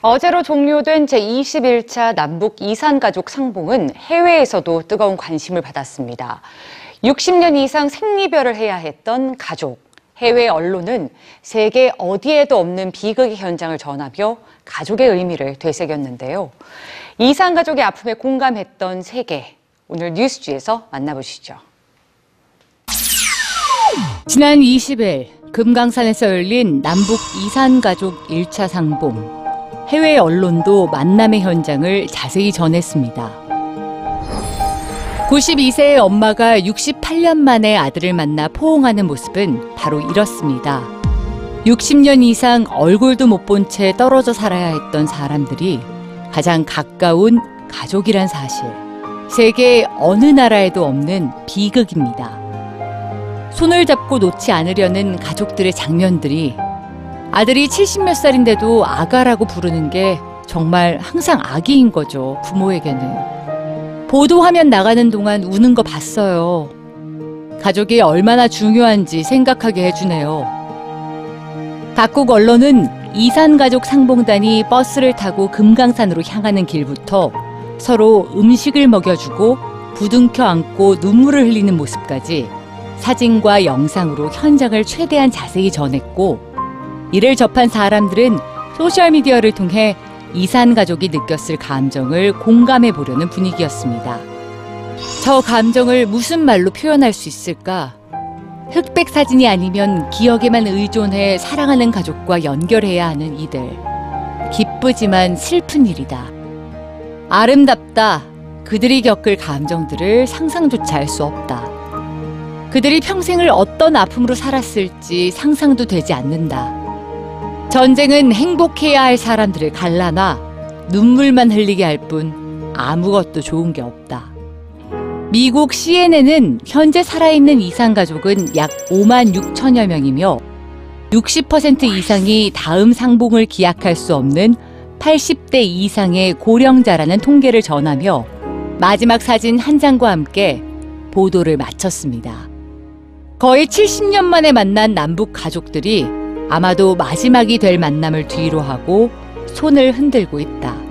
어제로 종료된 제21차 남북 이산가족 상봉은 해외에서도 뜨거운 관심을 받았습니다. 60년 이상 생리별을 해야 했던 가족. 해외 언론은 세계 어디에도 없는 비극의 현장을 전하며 가족의 의미를 되새겼는데요. 이산가족의 아픔에 공감했던 세계. 오늘 뉴스지에서 만나보시죠. 지난 20일 금강산에서 열린 남북 이산가족 1차 상봉. 해외 언론도 만남의 현장을 자세히 전했습니다. 92세의 엄마가 68년 만에 아들을 만나 포옹하는 모습은 바로 이렇습니다. 60년 이상 얼굴도 못 본 채 떨어져 살아야 했던 사람들이 가장 가까운 가족이란 사실. 세계 어느 나라에도 없는 비극입니다. 손을 잡고 놓지 않으려는 가족들의 장면들이 아들이 70몇 살인데도 아가라고 부르는 게 정말 항상 아기인 거죠, 부모에게는. 보도화면 나가는 동안 우는 거 봤어요. 가족이 얼마나 중요한지 생각하게 해주네요. 각국 언론은 이산가족 상봉단이 버스를 타고 금강산으로 향하는 길부터 서로 음식을 먹여주고 부둥켜 안고 눈물을 흘리는 모습까지 사진과 영상으로 현장을 최대한 자세히 전했고 이를 접한 사람들은 소셜미디어를 통해 이산 가족이 느꼈을 감정을 공감해 보려는 분위기였습니다. 저 감정을 무슨 말로 표현할 수 있을까? 흑백 사진이 아니면 기억에만 의존해 사랑하는 가족과 연결해야 하는 이들. 기쁘지만 슬픈 일이다. 아름답다. 그들이 겪을 감정들을 상상조차 할 수 없다. 그들이 평생을 어떤 아픔으로 살았을지 상상도 되지 않는다. 전쟁은 행복해야 할 사람들을 갈라놔 눈물만 흘리게 할 뿐 아무것도 좋은 게 없다. 미국 CNN은 현재 살아있는 이산 가족은 약 5만 6천여 명이며 60% 이상이 다음 상봉을 기약할 수 없는 80대 이상의 고령자라는 통계를 전하며 마지막 사진 한 장과 함께 보도를 마쳤습니다. 거의 70년 만에 만난 남북 가족들이 아마도 마지막이 될 만남을 뒤로 하고 손을 흔들고 있다.